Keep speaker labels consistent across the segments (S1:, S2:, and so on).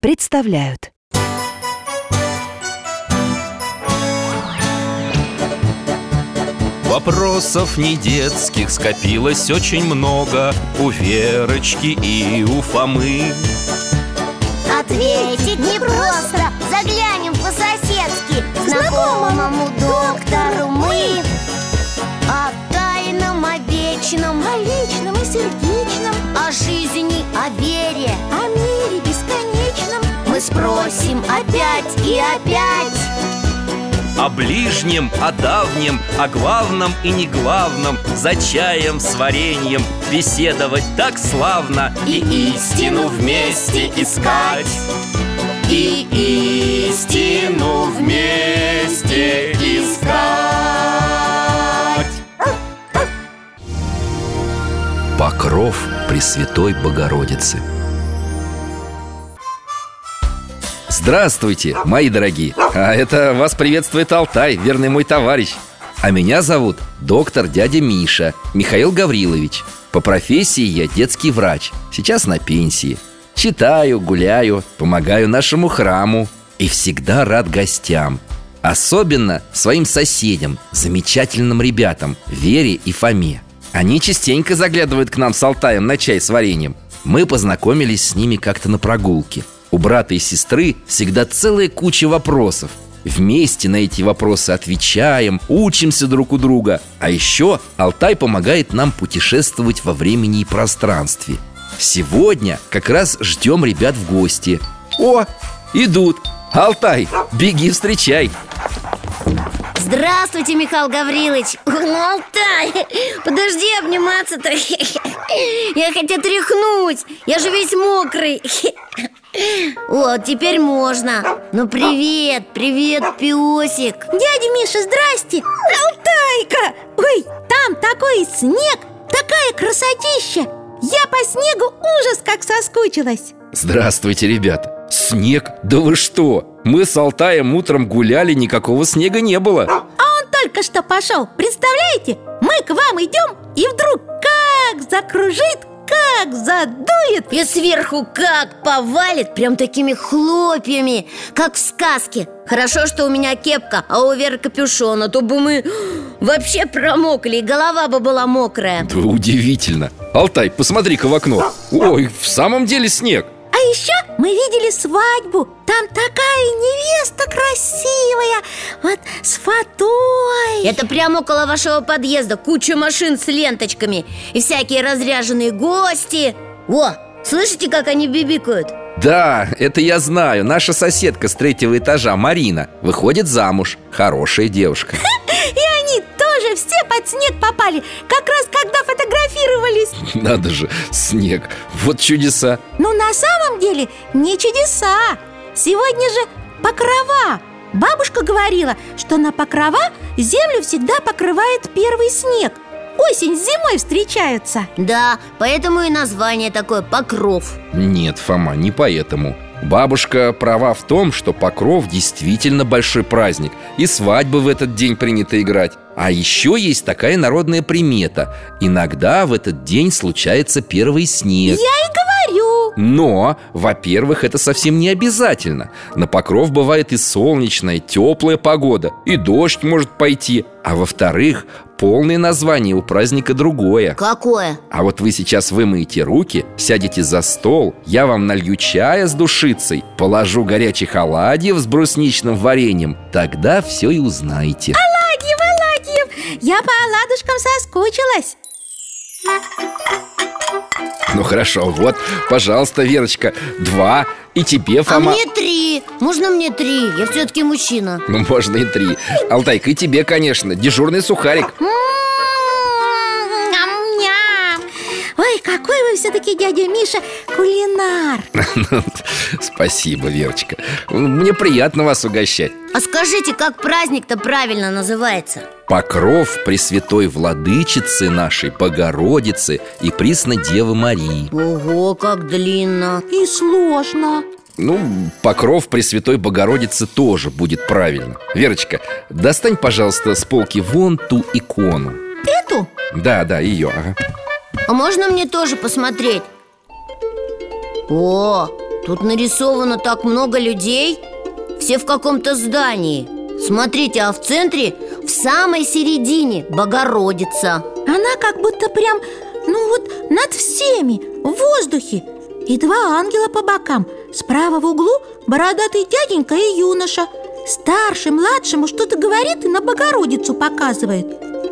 S1: представляют.
S2: Вопросов не детских скопилось очень много У Верочки и у Фомы.
S3: Ответить непросто Заглянем по-соседски. Знакомому Мы спросим опять и опять.
S2: О ближнем, о давнем, о главном и не главном За чаем с вареньем беседовать так славно И истину вместе искать. И истину вместе искать.
S4: Покров Пресвятой Богородицы Здравствуйте, мои дорогие. А это вас приветствует Алтай, верный мой товарищ. А меня зовут доктор дядя Миша Михаил Гаврилович. По профессии я детский врач Сейчас на пенсии. Читаю, гуляю, помогаю нашему храму И всегда рад гостям. Особенно своим соседям, замечательным ребятам Вере и Фоме. Они частенько заглядывают к нам с Алтаем на чай с вареньем. Мы познакомились с ними как-то на прогулке У брата и сестры всегда целая куча вопросов. Вместе на эти вопросы отвечаем, учимся друг у друга. А еще Алтай помогает нам путешествовать во времени и пространстве. Сегодня как раз ждем ребят в гости. О, идут. Алтай, беги встречай.
S3: Здравствуйте, Михаил Гаврилович. Ну, Алтай, подожди обниматься-то. Я хотя тряхнуть, я же весь мокрый Вот, теперь можно. Ну, привет, привет, песик.
S5: Дядя Миша, здрасте. Алтайка. Ой, там такой снег Такая красотища. Я по снегу ужас как соскучилась.
S4: Здравствуйте, ребята Снег? Да вы что? Мы с Алтаем утром гуляли, никакого снега не было.
S5: А он только что пошел Представляете, мы к вам идем И вдруг как закружит, как задует
S3: И сверху как повалит Прям такими хлопьями Как в сказке. Хорошо, что у меня кепка, а у Веры капюшон А то бы мы вообще промокли И голова бы была мокрая.
S4: Да удивительно. Алтай, посмотри-ка в окно. Ой, в самом деле снег.
S5: А еще мы видели свадьбу. Там такая невеста красивая Вот с фатой.
S3: Это прямо около вашего подъезда Куча машин с ленточками И всякие разряженные гости. О, слышите, как они бибикают?
S4: Да, это я знаю. Наша соседка с третьего этажа, Марина Выходит замуж. Хорошая девушка.
S5: И они тоже все под снег попали Как раз когда фотографировались.
S4: Надо же, снег. Вот чудеса.
S5: Но на самом деле не чудеса. Сегодня же покрова Бабушка говорила, что на покрова землю всегда покрывает первый снег. Осень с зимой встречаются
S3: Да, поэтому и название такое «Покров»
S4: Нет, Фома, не поэтому. Бабушка права в том, что Покров действительно большой праздник И свадьбы в этот день принято играть. А еще есть такая народная примета. Иногда в этот день случается первый снег.
S5: Я и говорю
S4: Но, во-первых, это совсем не обязательно. На Покров бывает и солнечная, теплая погода И дождь может пойти. А во-вторых, полное название у праздника другое.
S3: Какое?
S4: а вот вы сейчас вымоете руки, сядете за стол Я вам налью чая с душицей Положу горячих оладьев с брусничным вареньем Тогда все и узнаете.
S5: Оладьев, Оладьев! Я по оладушкам соскучилась
S4: Ну хорошо, вот, пожалуйста, Верочка Два, и тебе,
S3: А
S4: Фома.
S3: мне три. Можно мне три? Я все-таки мужчина.
S4: Ну, можно и три. Алтайка, и тебе, конечно, дежурный сухарик.
S5: М-м-м, все-таки дядя Миша кулинар.
S4: Спасибо, Верочка. Мне приятно вас угощать.
S3: А скажите, как праздник-то правильно называется?
S4: Покров Пресвятой Владычицы нашей Богородицы и Присно Девы Марии.
S3: Ого, как длинно.
S5: И сложно.
S4: Ну, покров Пресвятой Богородицы тоже будет правильно. Верочка, достань, пожалуйста, с полки вон ту икону.
S5: Эту?
S4: Да, да, ее, ага.
S3: А можно мне тоже посмотреть? О, тут нарисовано так много людей. Все в каком-то здании. Смотрите, а в центре, в самой середине Богородица.
S5: Она как будто прям, ну вот, над всеми, в воздухе. И два ангела по бокам. Справа в углу бородатый дяденька и юноша. Старший, младшему что-то говорит и на Богородицу показывает.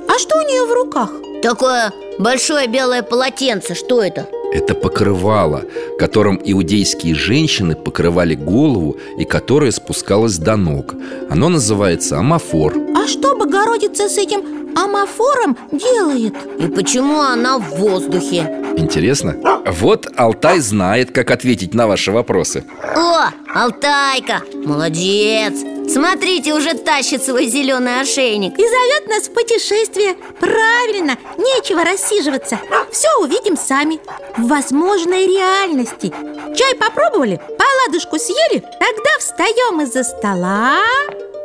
S5: А что у нее в руках?
S3: Такое большое белое полотенце, что это?
S4: Это покрывало, которым иудейские женщины покрывали голову и которое спускалось до ног Оно называется амафор
S5: А что Богородица с этим амафором делает?
S3: И почему она в воздухе?
S4: Интересно? Вот Алтай знает, как ответить на ваши вопросы
S3: О, Алтайка, молодец Смотрите, уже тащит свой зеленый ошейник
S5: И зовет нас в путешествие Правильно, нечего рассиживаться Все увидим сами В возможной реальности Чай попробовали? Поладушку съели? Тогда встаем из-за стола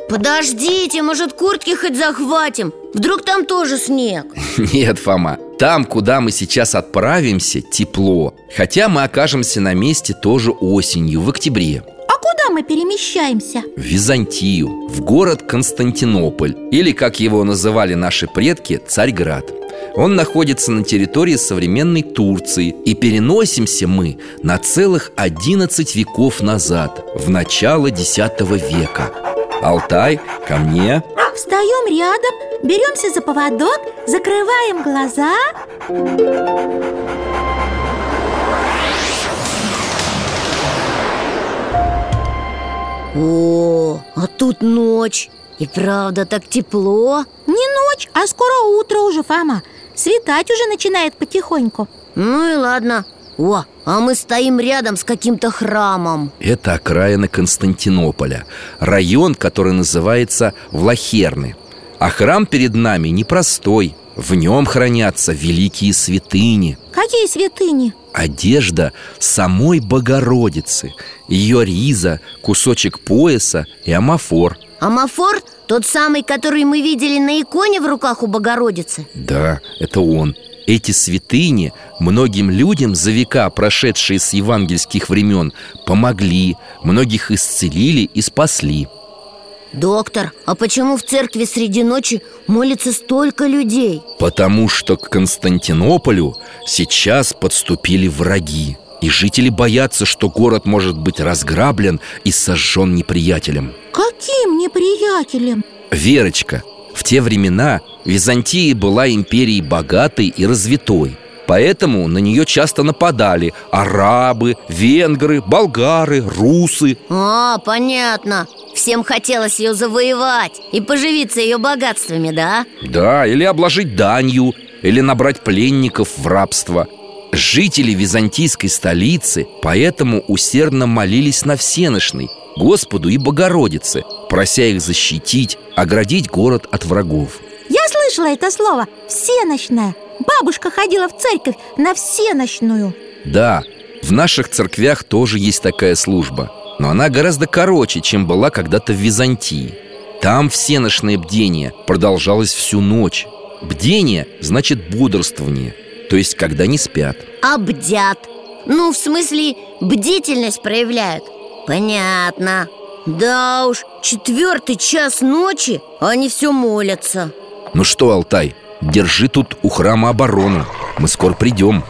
S3: Подождите, может куртки хоть захватим? Вдруг там тоже снег?
S4: Нет, Фома, там, куда мы сейчас отправимся, тепло. Хотя мы окажемся на месте тоже осенью, в октябре.
S5: А куда мы перемещаемся?
S4: В Византию, в город Константинополь Или, как его называли наши предки, Царьград. Он находится на территории современной Турции И переносимся мы на целых 11 веков назад В начало X века. Алтай, ко мне
S5: Встаем рядом, беремся за поводок, закрываем глаза.
S3: О, а тут ночь. И правда так тепло.
S5: Не ночь, а скоро утро уже, Фома. Светать уже начинает потихоньку.
S3: Ну и ладно О, а мы стоим рядом с каким-то храмом.
S4: Это окраина Константинополя. Район, который называется Влахерны. А храм перед нами непростой. В нем хранятся великие святыни.
S5: Какие святыни?
S4: Одежда самой Богородицы. Ее риза, кусочек пояса и амафор.
S3: Амафор – тот самый, который мы видели на иконе в руках у Богородицы?
S4: Да, это он Эти святыни многим людям за века, прошедшие с евангельских времен Помогли, многих исцелили и спасли
S3: Доктор, а почему в церкви среди ночи молится столько людей?
S4: Потому что к Константинополю сейчас подступили враги И жители боятся, что город может быть разграблен и сожжен неприятелем
S5: Каким неприятелем?
S4: Верочка, те времена Византия была империей богатой и развитой. Поэтому на нее часто нападали арабы, венгры, болгары, русы.
S3: А, понятно. Всем хотелось ее завоевать и поживиться ее богатствами, да?
S4: Да, или обложить данью, или набрать пленников в рабство Жители византийской столицы поэтому усердно молились на всеношной Господу и Богородице, прося их защитить, оградить город от врагов.
S5: Я слышала это слово «всеночная» Бабушка ходила в церковь на всеночную.
S4: Да, в наших церквях тоже есть такая служба Но она гораздо короче, чем была когда-то в Византии. Там всеношное бдение продолжалось всю ночь. Бдение значит бодрствование То есть когда не спят.
S3: Обдят. Ну, в смысле, бдительность проявляют. Понятно. Да уж, четвертый час ночи, а они все молятся.
S4: Ну что, Алтай, держи тут у храма оборону. Мы скоро придем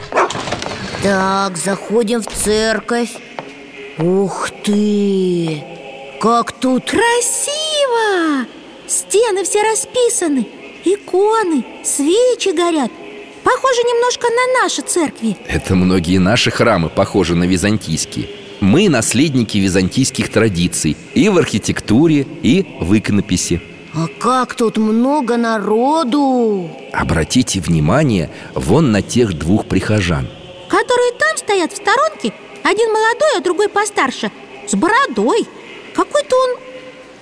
S3: Так, заходим в церковь. Ух ты! Как тут
S5: Красиво! Стены все расписаны Иконы, свечи горят Похоже немножко на наши церкви.
S4: Это многие наши храмы похожи на византийские. Мы наследники византийских традиций И в архитектуре, и в иконописи.
S3: А как тут много народу!
S4: Обратите внимание вон на тех двух прихожан.
S5: Которые там стоят в сторонке. Один молодой, а другой постарше. С бородой. Какой-то он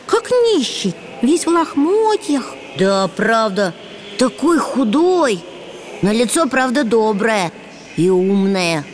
S5: как нищий. Весь в лохмотьях.
S3: Да, правда, такой худой На лицо, правда, доброе и умное.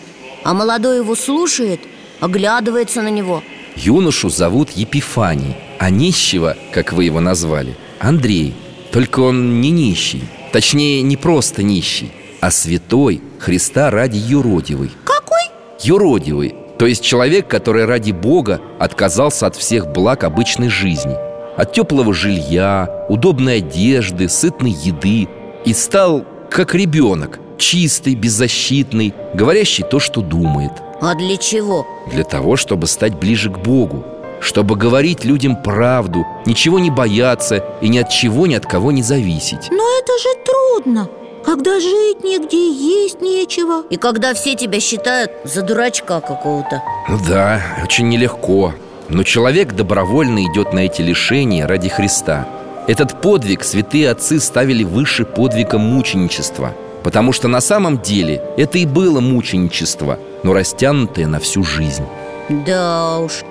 S3: А молодой его слушает, оглядывается на него.
S4: Юношу зовут Епифаний А нищего, как вы его назвали, Андрей. Только он не нищий Точнее, не просто нищий А святой Христа ради юродивый.
S5: Какой?
S4: Юродивый То есть человек, который ради Бога Отказался от всех благ обычной жизни. От теплого жилья, удобной одежды, сытной еды И стал как ребенок Чистый, беззащитный, говорящий то, что думает.
S3: А для чего?
S4: Для того, чтобы стать ближе к Богу Чтобы говорить людям правду Ничего не бояться И ни от чего, ни от кого не зависеть.
S5: Но это же трудно Когда жить негде, есть нечего.
S3: И когда все тебя считают за дурачка какого-то.
S4: Ну да, очень нелегко. Но человек добровольно идет на эти лишения ради Христа Этот подвиг святые отцы ставили выше подвига мученичества Потому что на самом деле это и было мученичество Но растянутое на всю жизнь
S3: Да уж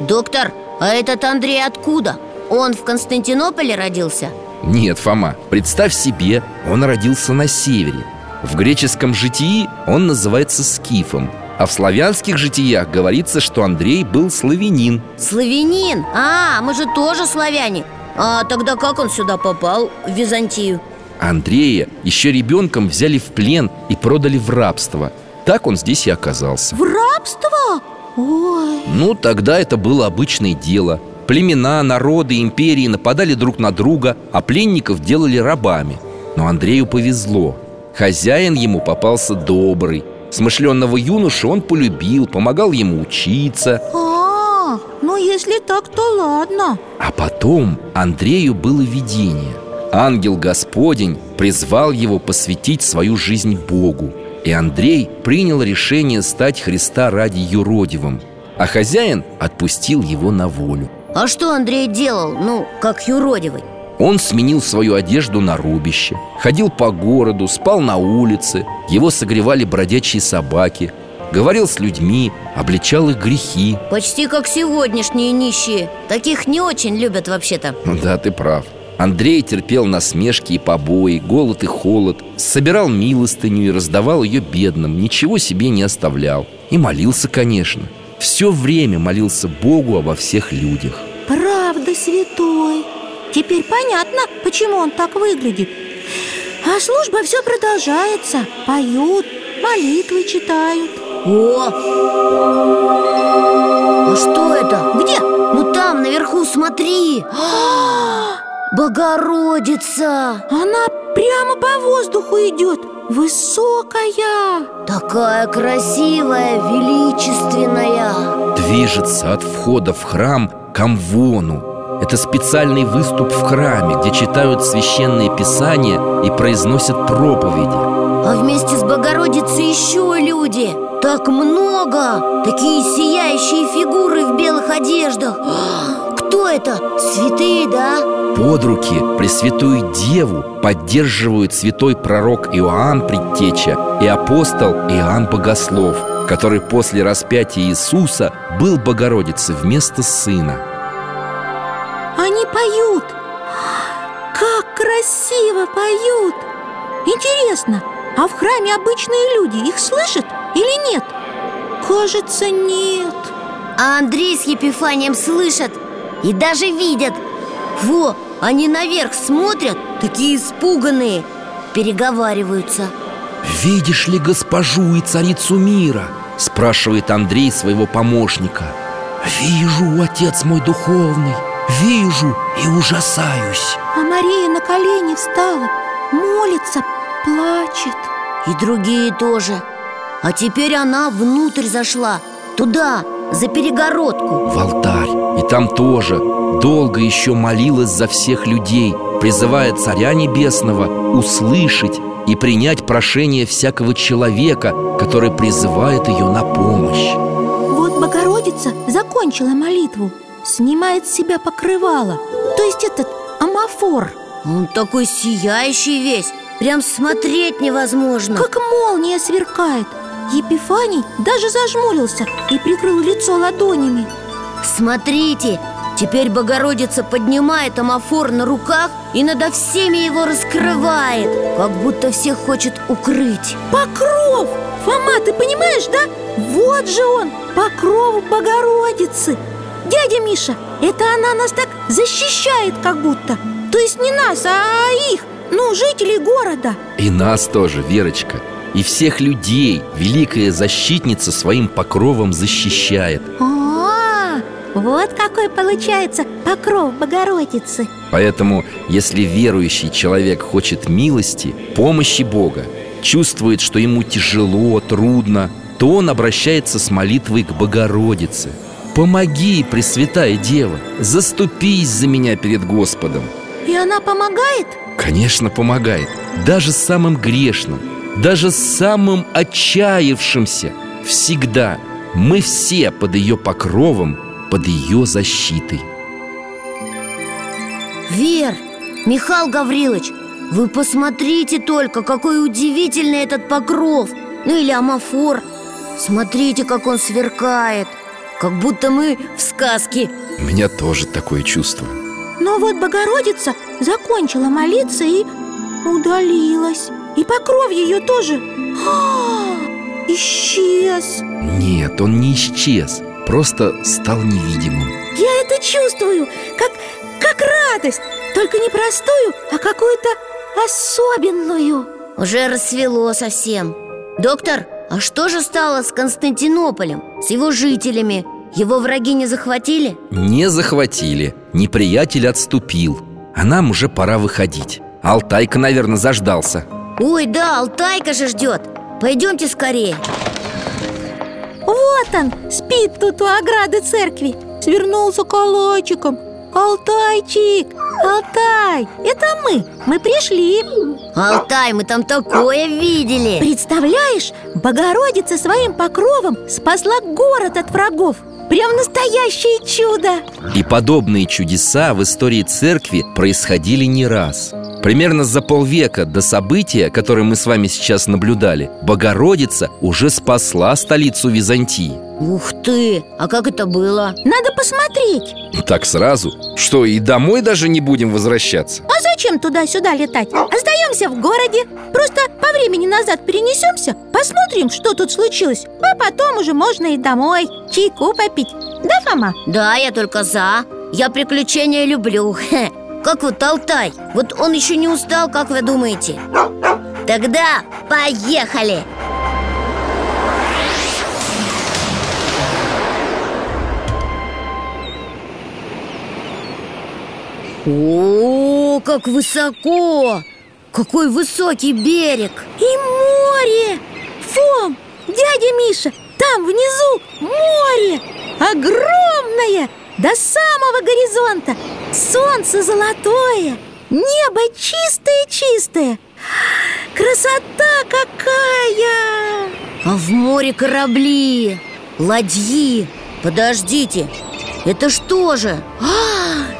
S3: Доктор, а этот Андрей откуда? Он в Константинополе родился?
S4: Нет, Фома, представь себе, он родился на севере В греческом житии он называется Скифом А в славянских житиях говорится, что Андрей был славянин
S3: Славянин? А, мы же тоже славяне А тогда как он сюда попал, в Византию?
S4: Андрея еще ребенком взяли в плен и продали в рабство. Так он здесь и оказался.
S5: В рабство? Ой,
S4: Ну, тогда это было обычное дело. Племена, народы, империи нападали друг на друга А пленников делали рабами. Но Андрею повезло. Хозяин ему попался добрый. Смышленного юношу он полюбил, помогал ему учиться.
S5: А, ну если так, то ладно.
S4: А потом Андрею было видение. Ангел Господень призвал его посвятить свою жизнь Богу И Андрей принял решение стать Христа ради юродивым А хозяин отпустил его на волю.
S3: А что Андрей делал, ну, как юродивый?
S4: Он сменил свою одежду на рубище Ходил по городу, спал на улице Его согревали бродячие собаки Говорил с людьми, обличал их грехи.
S3: Почти как сегодняшние нищие. Таких не очень любят вообще-то.
S4: Ну Да, ты прав. Андрей терпел насмешки и побои, голод и холод Собирал милостыню и раздавал ее бедным Ничего себе не оставлял. И молился, конечно. Все время молился Богу обо всех людях.
S5: Правда, святой. Теперь понятно, почему он так выглядит. А служба все продолжается. Поют, молитвы читают
S3: О! А что это?
S5: Где?
S3: Ну там, наверху, смотри! Богородица!
S5: Она прямо по воздуху идет Высокая.
S3: Такая красивая, величественная.
S4: Движется от входа в храм к амвону. Это специальный выступ в храме, где читают священные писания и произносят проповеди
S3: А вместе с Богородицей еще люди Так много! Такие сияющие фигуры в белых одеждах Кто это? Святые, да?
S4: Под руки Пресвятую Деву поддерживают святой пророк Иоанн Предтеча и апостол Иоанн Богослов Который после распятия Иисуса был Богородице вместо сына
S5: Они поют Как красиво поют Интересно, а в храме обычные люди их слышат или нет? Кажется, нет.
S3: А Андрей с Епифанием слышат и даже видят. Во, они наверх смотрят, такие испуганные Переговариваются.
S4: «Видишь ли госпожу и царицу мира?» Спрашивает Андрей своего помощника. «Вижу, отец мой духовный, вижу и ужасаюсь»
S5: А Мария на колени встала, молится, плачет.
S3: И другие тоже. А теперь она внутрь зашла Туда, за перегородку.
S4: В алтарь. И там тоже. Долго еще молилась за всех людей Призывая Царя Небесного услышать и принять прошение всякого человека Который призывает ее на помощь.
S5: Вот Богородица закончила молитву Снимает с себя покрывало То есть этот амафор.
S3: Он такой сияющий весь Прям смотреть невозможно.
S5: Как молния сверкает. Епифаний даже зажмурился и прикрыл лицо ладонями.
S3: Смотрите, теперь Богородица поднимает амафор на руках и надо всеми его раскрывает Как будто всех хочет укрыть.
S5: Покров! Фома, ты понимаешь, да? Вот же он, покров Богородицы. Дядя Миша, это она нас так защищает как будто. То есть не нас, а их, ну, жителей города.
S4: И нас тоже, Верочка. И всех людей Великая защитница своим покровом защищает.
S5: А, вот какой получается покров Богородицы.
S4: Поэтому, если верующий человек хочет милости, помощи Бога Чувствует, что ему тяжело, трудно То он обращается с молитвой к Богородице. Помоги, Пресвятая Дева, заступись за меня перед Господом!
S5: И она помогает?
S4: Конечно, помогает. Даже самым грешным Даже самым отчаявшимся Всегда. Мы все под ее покровом Под ее защитой.
S3: Вер, Михаил Гаврилович, вы посмотрите только, какой удивительный этот покров. Ну или амафор. Смотрите, как он сверкает. Как будто мы в сказке.
S4: У меня тоже такое чувство
S5: Но вот Богородица закончила молиться и удалилась И покров ее тоже а, исчез
S4: Нет, он не исчез Просто стал невидимым
S5: Я это чувствую, как, как радость Только не простую, а какую-то особенную
S3: Уже рассвело совсем Доктор, а что же стало с Константинополем? С его жителями? Его враги не захватили?
S4: Не захватили Неприятель отступил. А нам уже пора выходить. Алтайка, наверное, заждался.
S3: Ой, да, Алтайка же ждет. Пойдемте скорее.
S5: Вот он, спит тут у ограды церкви. Свернулся калачиком Алтайчик, Алтай, это мы, мы пришли!
S3: Алтай, мы там такое видели!
S5: Представляешь, Богородица своим покровом спасла город от врагов! Прям настоящее чудо!
S4: И подобные чудеса в истории церкви происходили не раз. Примерно за полвека до события, которое мы с вами сейчас наблюдали Богородица уже спасла столицу Византии
S3: Ух ты, а как это было?
S5: Надо посмотреть
S4: Так сразу? Что, и домой даже не будем возвращаться?
S5: А зачем туда-сюда летать? Остаемся в городе Просто по времени назад перенесемся Посмотрим, что тут случилось А потом уже можно и домой Чайку попить Да, Фома?
S3: Да, я только за Я приключения люблю Хе. Как вот Алтай Вот он еще не устал, как вы думаете? Тогда поехали! О, как высоко! Какой высокий берег!
S5: И море! Фом, дядя Миша, там внизу море! Огромное! До самого горизонта Солнце золотое Небо чистое-чистое Красота какая!
S3: А в море корабли, ладьи Подождите, это что же? А,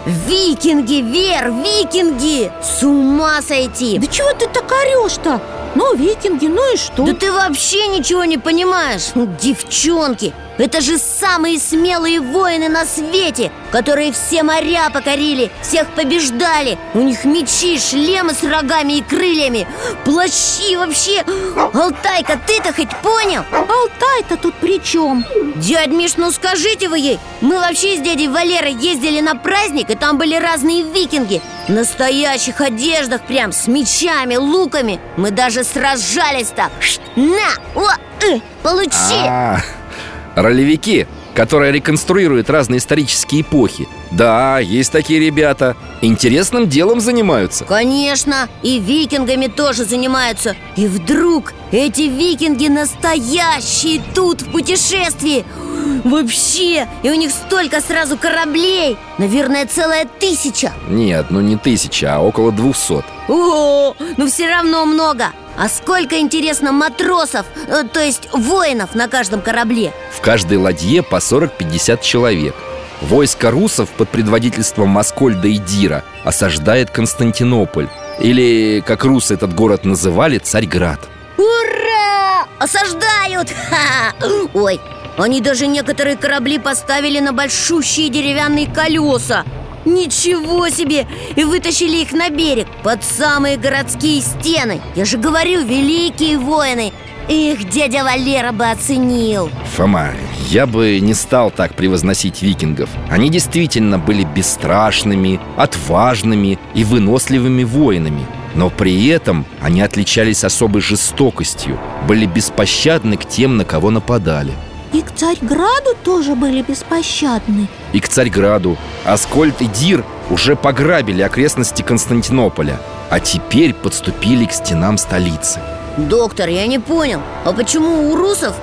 S3: викинги, Вер, викинги! С ума сойти!
S5: Да чего ты так орешь-то? Ну, викинги, ну и что?
S3: Да ты вообще ничего не понимаешь Девчонки, это же самые смелые воины на свете Которые все моря покорили, всех побеждали. У них мечи, шлемы с рогами и крыльями. Плащи вообще. Алтайка, ты-то хоть понял?
S5: Алтай-то тут при чем?
S3: Дядь Миш, ну скажите вы ей. Мы вообще с дядей Валерой ездили на праздник И там были разные викинги. В настоящих одеждах прям С мечами, луками. Мы даже сражались так На, о, э, получи.
S4: А, ролевики, которые реконструируют разные исторические эпохи. Да, есть такие ребята. Интересным делом занимаются.
S3: Конечно, и викингами тоже занимаются. И вдруг эти викинги настоящие тут в путешествии. Вообще, и у них столько сразу кораблей. Наверное, целая тысяча.
S4: Нет, ну не тысяча, а около двухсот.
S3: О, ну все равно много А сколько, интересно, матросов, э, то есть воинов на каждом корабле?
S4: В каждой ладье по 40-50 человек Войско русов под предводительством Маскольда и Дира осаждает Константинополь Или, как русы этот город называли, Царьград
S3: Ура! осаждают Ха-ха. Ой, они даже некоторые корабли поставили на большущие деревянные колеса Ничего себе! И вытащили их на берег, под самые городские стены. Я же говорю, великие воины. Их дядя Валера бы оценил.
S4: Фома, я бы не стал так превозносить викингов. Они действительно были бесстрашными, отважными и выносливыми воинами. Но при этом они отличались особой жестокостью Были беспощадны к тем, на кого нападали
S5: И к Царьграду тоже были беспощадны.
S4: И к Царьграду. Аскольд и Дир уже пограбили окрестности Константинополя А теперь подступили к стенам столицы.
S3: Доктор, я не понял, а почему у русов,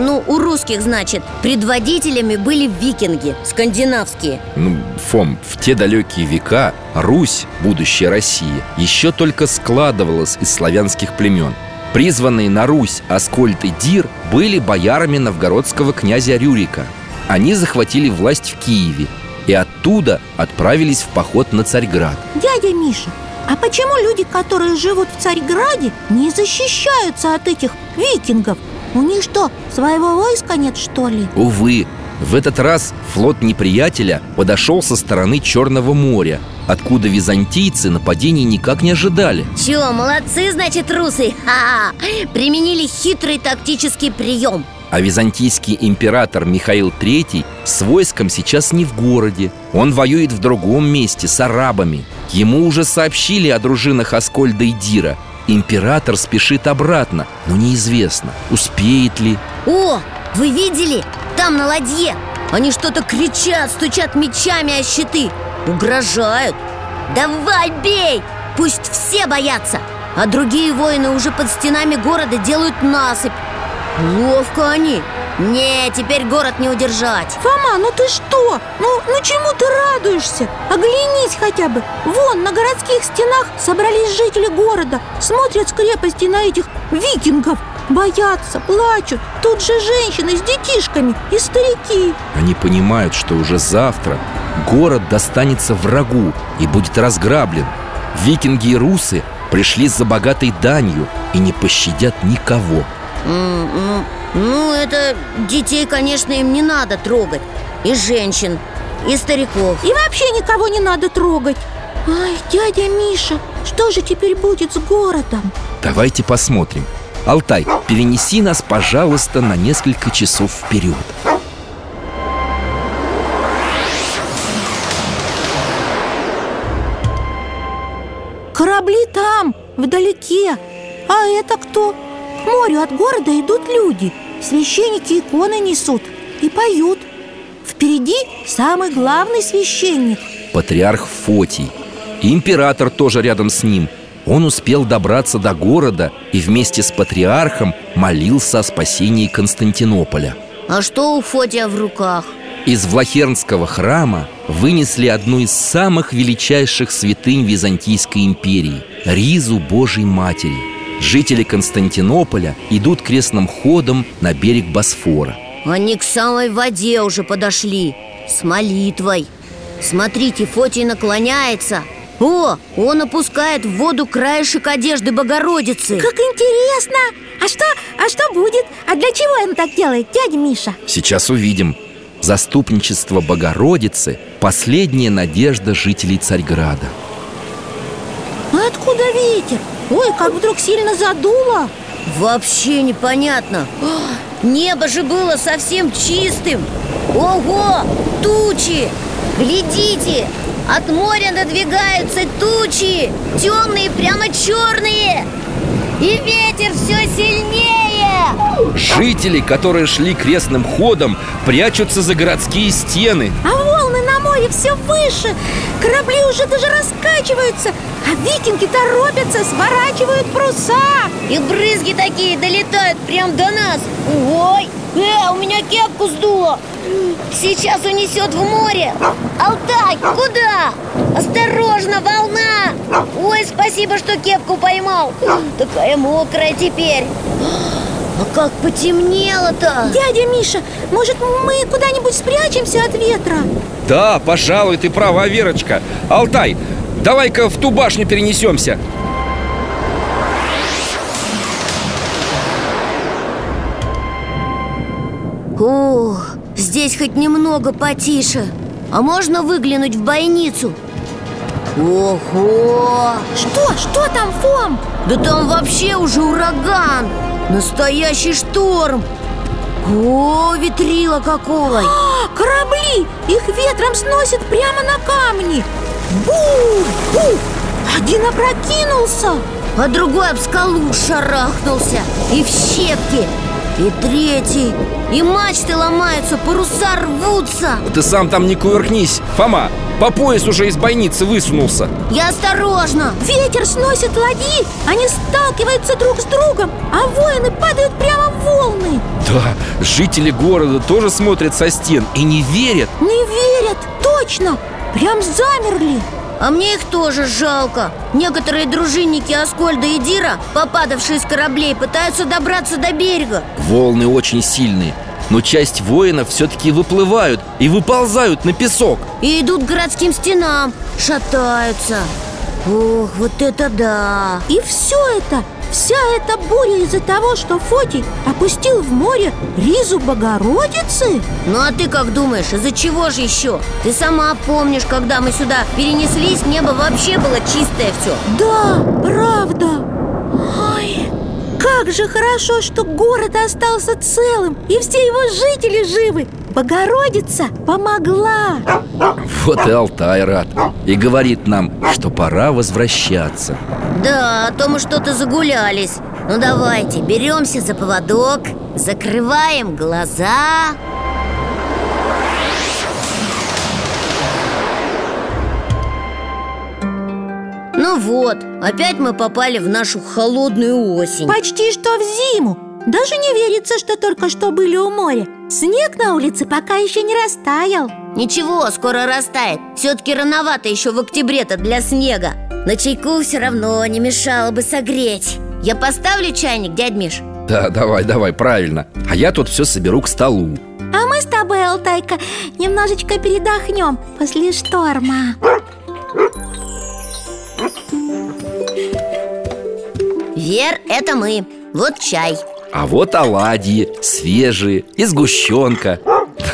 S3: ну, у русских, значит, предводителями были викинги, скандинавские?
S4: Ну, Фом, в те далекие века Русь, будущая Россия, еще только складывалась из славянских племен Призванные на Русь Аскольд и Дир были боярами новгородского князя Рюрика Они захватили власть в Киеве и оттуда отправились в поход на Царьград
S5: Дядя Миша, а почему люди, которые живут в Царьграде, не защищаются от этих викингов? У них что, своего войска нет, что ли?
S4: Увы, в этот раз флот неприятеля подошел со стороны Черного моря Откуда византийцы нападений никак не ожидали
S3: Чё, молодцы, значит, русы? Ха-ха! Применили хитрый тактический прием
S4: А византийский император Михаил III с войском сейчас не в городе Он воюет в другом месте, с арабами Ему уже сообщили о дружинах Аскольда и Дира Император спешит обратно, но неизвестно, успеет ли
S3: О, вы видели? Там на ладье. Они что-то кричат, стучат мечами о щиты Угрожают. Давай, бей! Пусть все боятся. А другие воины уже под стенами города делают насыпь. Ловко они. Не, теперь город не удержать.
S5: Фома, ну ты что? Ну, ну чему ты радуешься? Оглянись хотя бы. Вон, на городских стенах собрались жители города. Смотрят с крепости на этих викингов Боятся, плачут. Тут же женщины с детишками и старики.
S4: Они понимают, что уже завтра город достанется врагу и будет разграблен. Викинги и русы пришли за богатой данью и не пощадят никого.
S3: Ну, ну, это детей, конечно, им не надо трогать. И женщин, и стариков.
S5: И вообще никого не надо трогать. Ай, дядя Миша, что же теперь будет с городом?
S4: Давайте посмотрим Алтай, перенеси нас, пожалуйста, на несколько часов вперед.
S5: Корабли там, вдалеке. А это кто? К морю от города идут люди. Священники иконы несут и поют. Впереди самый главный священник.
S4: Патриарх Фотий. И император тоже рядом с ним Он успел добраться до города И вместе с патриархом молился о спасении Константинополя
S3: А что у Фотия в руках?
S4: Из Влахернского храма вынесли одну из самых величайших святынь Византийской империи – Ризу Божьей Матери. Жители Константинополя идут крестным ходом на берег Босфора.
S3: Они к самой воде уже подошли С молитвой Смотрите, Фотий наклоняется О, он опускает в воду краешек одежды Богородицы
S5: Как интересно! А что, а что будет? А для чего он так делает, дядя Миша?
S4: Сейчас увидим. Заступничество Богородицы – последняя надежда жителей Царьграда.
S5: А откуда ветер? Ой, как вдруг сильно задуло
S3: Вообще непонятно Небо же было совсем чистым Ого, тучи! Глядите, от моря надвигаются тучи Темные, прямо черные. И ветер все сильнее.
S4: Жители, которые шли крестным ходом, прячутся за городские стены.
S5: А море все выше! Корабли уже даже раскачиваются А викинги торопятся, сворачивают паруса!
S3: И брызги такие долетают прям до нас! Ой, э, у меня кепку сдуло! Сейчас унесет в море! Алтай, куда? Осторожно, волна! Ой, спасибо, что кепку поймал! Такая мокрая теперь! А как потемнело-то!
S5: Дядя Миша, может мы куда-нибудь спрячемся от ветра?
S4: Да, пожалуй, ты права, Верочка. Алтай, давай-ка в ту башню перенесемся.
S3: Ух, здесь хоть немного потише А можно выглянуть в бойницу? Ого!
S5: Что? Что там, Фом?
S3: Да там вообще уже ураган Настоящий шторм О, ветрила какого
S5: А, корабли! Их ветром сносит прямо на камни! Бу! Бу! Один опрокинулся!
S3: А другой об скалу шарахнулся! И в щепки! И третий! И мачты ломаются, паруса рвутся!
S4: Ты сам там не кувыркнись, Фома По пояс уже из бойницы высунулся.
S3: Я осторожно.
S5: Ветер сносит ладьи, они сталкиваются друг с другом А воины падают прямо в волны.
S4: Да, жители города тоже смотрят со стен и не верят.
S5: Не верят, точно, прям замерли.
S3: А мне их тоже жалко. Некоторые дружинники Аскольда и Дира, попадавшие с кораблей, пытаются добраться до берега.
S4: Волны очень сильные Но часть воинов все-таки выплывают и выползают на песок.
S3: И идут к городским стенам, шатаются. Ох, вот это да!
S5: И все это, вся эта буря из-за того, что Фотий опустил в море ризу Богородицы?
S3: Ну а ты как думаешь, из-за чего же еще? Ты сама помнишь, когда мы сюда перенеслись, небо вообще было чистое все
S5: Да, правда как же хорошо, что город остался целым И все его жители живы. Богородица помогла.
S4: Вот и Алтай рад И говорит нам, что пора возвращаться.
S3: Да, а то мы что-то загулялись. Ну давайте, беремся за поводок Закрываем глаза Ну вот, опять мы попали в нашу холодную осень.
S5: Почти что в зиму. Даже не верится, что только что были у моря. Снег на улице пока еще не растаял.
S3: Ничего, скоро растает. Все-таки рановато еще в октябре-то для снега. Но чайку все равно не мешало бы согреть. Я поставлю чайник, дядь Миш?
S4: Да, давай, давай, правильно. А я тут все соберу к столу.
S5: А мы с тобой, Алтайка, немножечко передохнем после шторма
S3: Вер, это мы. Вот чай.
S4: А вот оладьи, свежие и сгущенка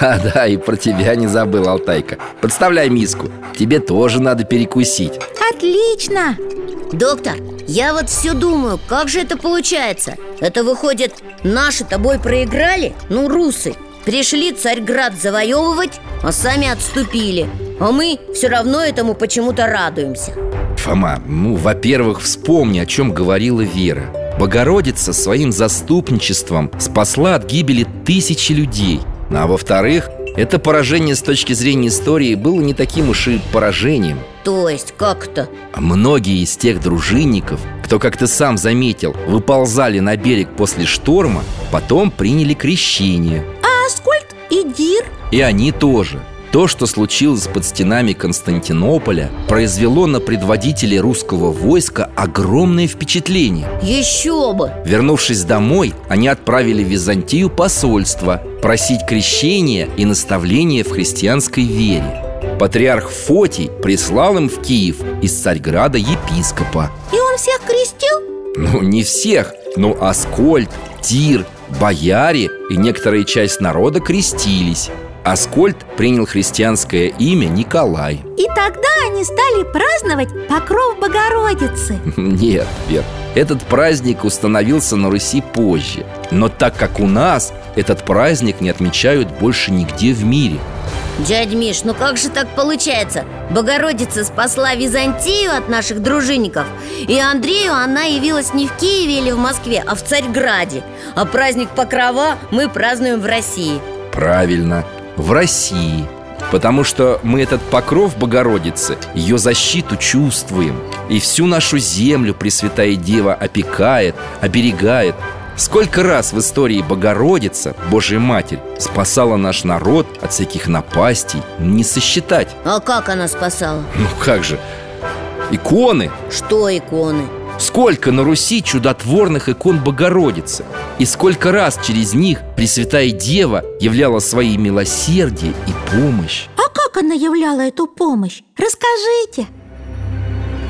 S4: Да-да, и про тебя не забыл, Алтайка. Подставляй миску, тебе тоже надо перекусить.
S5: Отлично!
S3: Доктор, я вот все думаю, как же это получается? Это выходит, наши тобой проиграли? Ну, русы Пришли Царьград завоевывать, а сами отступили А мы все равно этому почему-то радуемся.
S4: Фома, ну, во-первых, вспомни, о чем говорила Вера. Богородица своим заступничеством спасла от гибели тысячи людей. А во-вторых, это поражение с точки зрения истории было не таким уж и поражением.
S3: То есть, как-то?
S4: Многие из тех дружинников, кто, как ты сам заметил, выползали на берег после шторма Потом приняли крещение.
S5: А Аскольд и Дир?
S4: И они тоже то, что случилось под стенами Константинополя, произвело на предводителей русского войска огромное впечатление.
S3: Еще бы!
S4: Вернувшись домой, они отправили в Византию посольство просить крещения и наставления в христианской вере. Патриарх Фотий прислал им в Киев из Царьграда епископа.
S5: И он всех крестил?
S4: Ну, не всех, но Аскольд, Тир, бояре и некоторая часть народа крестились. Аскольд принял христианское имя Николай.
S5: И тогда они стали праздновать покров Богородицы.
S4: Нет, Вер, этот праздник установился на Руси позже. Но так как у нас этот праздник не отмечают больше нигде в мире.
S3: Дядь Миш, ну как же так получается? Богородица спасла Византию от наших дружинников. И Андрею она явилась не в Киеве или в Москве, а в Царьграде. А праздник Покрова мы празднуем в России.
S4: Правильно, в России. Потому что мы этот покров Богородицы, ее защиту чувствуем. И всю нашу землю Пресвятая Дева опекает, оберегает. Сколько раз в истории Богородица, Божья Матерь, спасала наш народ от всяких напастей, не сосчитать.
S3: А как она спасала?
S4: Ну как же, иконы.
S3: Что иконы?
S4: Сколько на Руси чудотворных икон Богородицы? И сколько раз через них Пресвятая Дева являла свои милосердие и помощь?
S5: А как она являла эту помощь? Расскажите.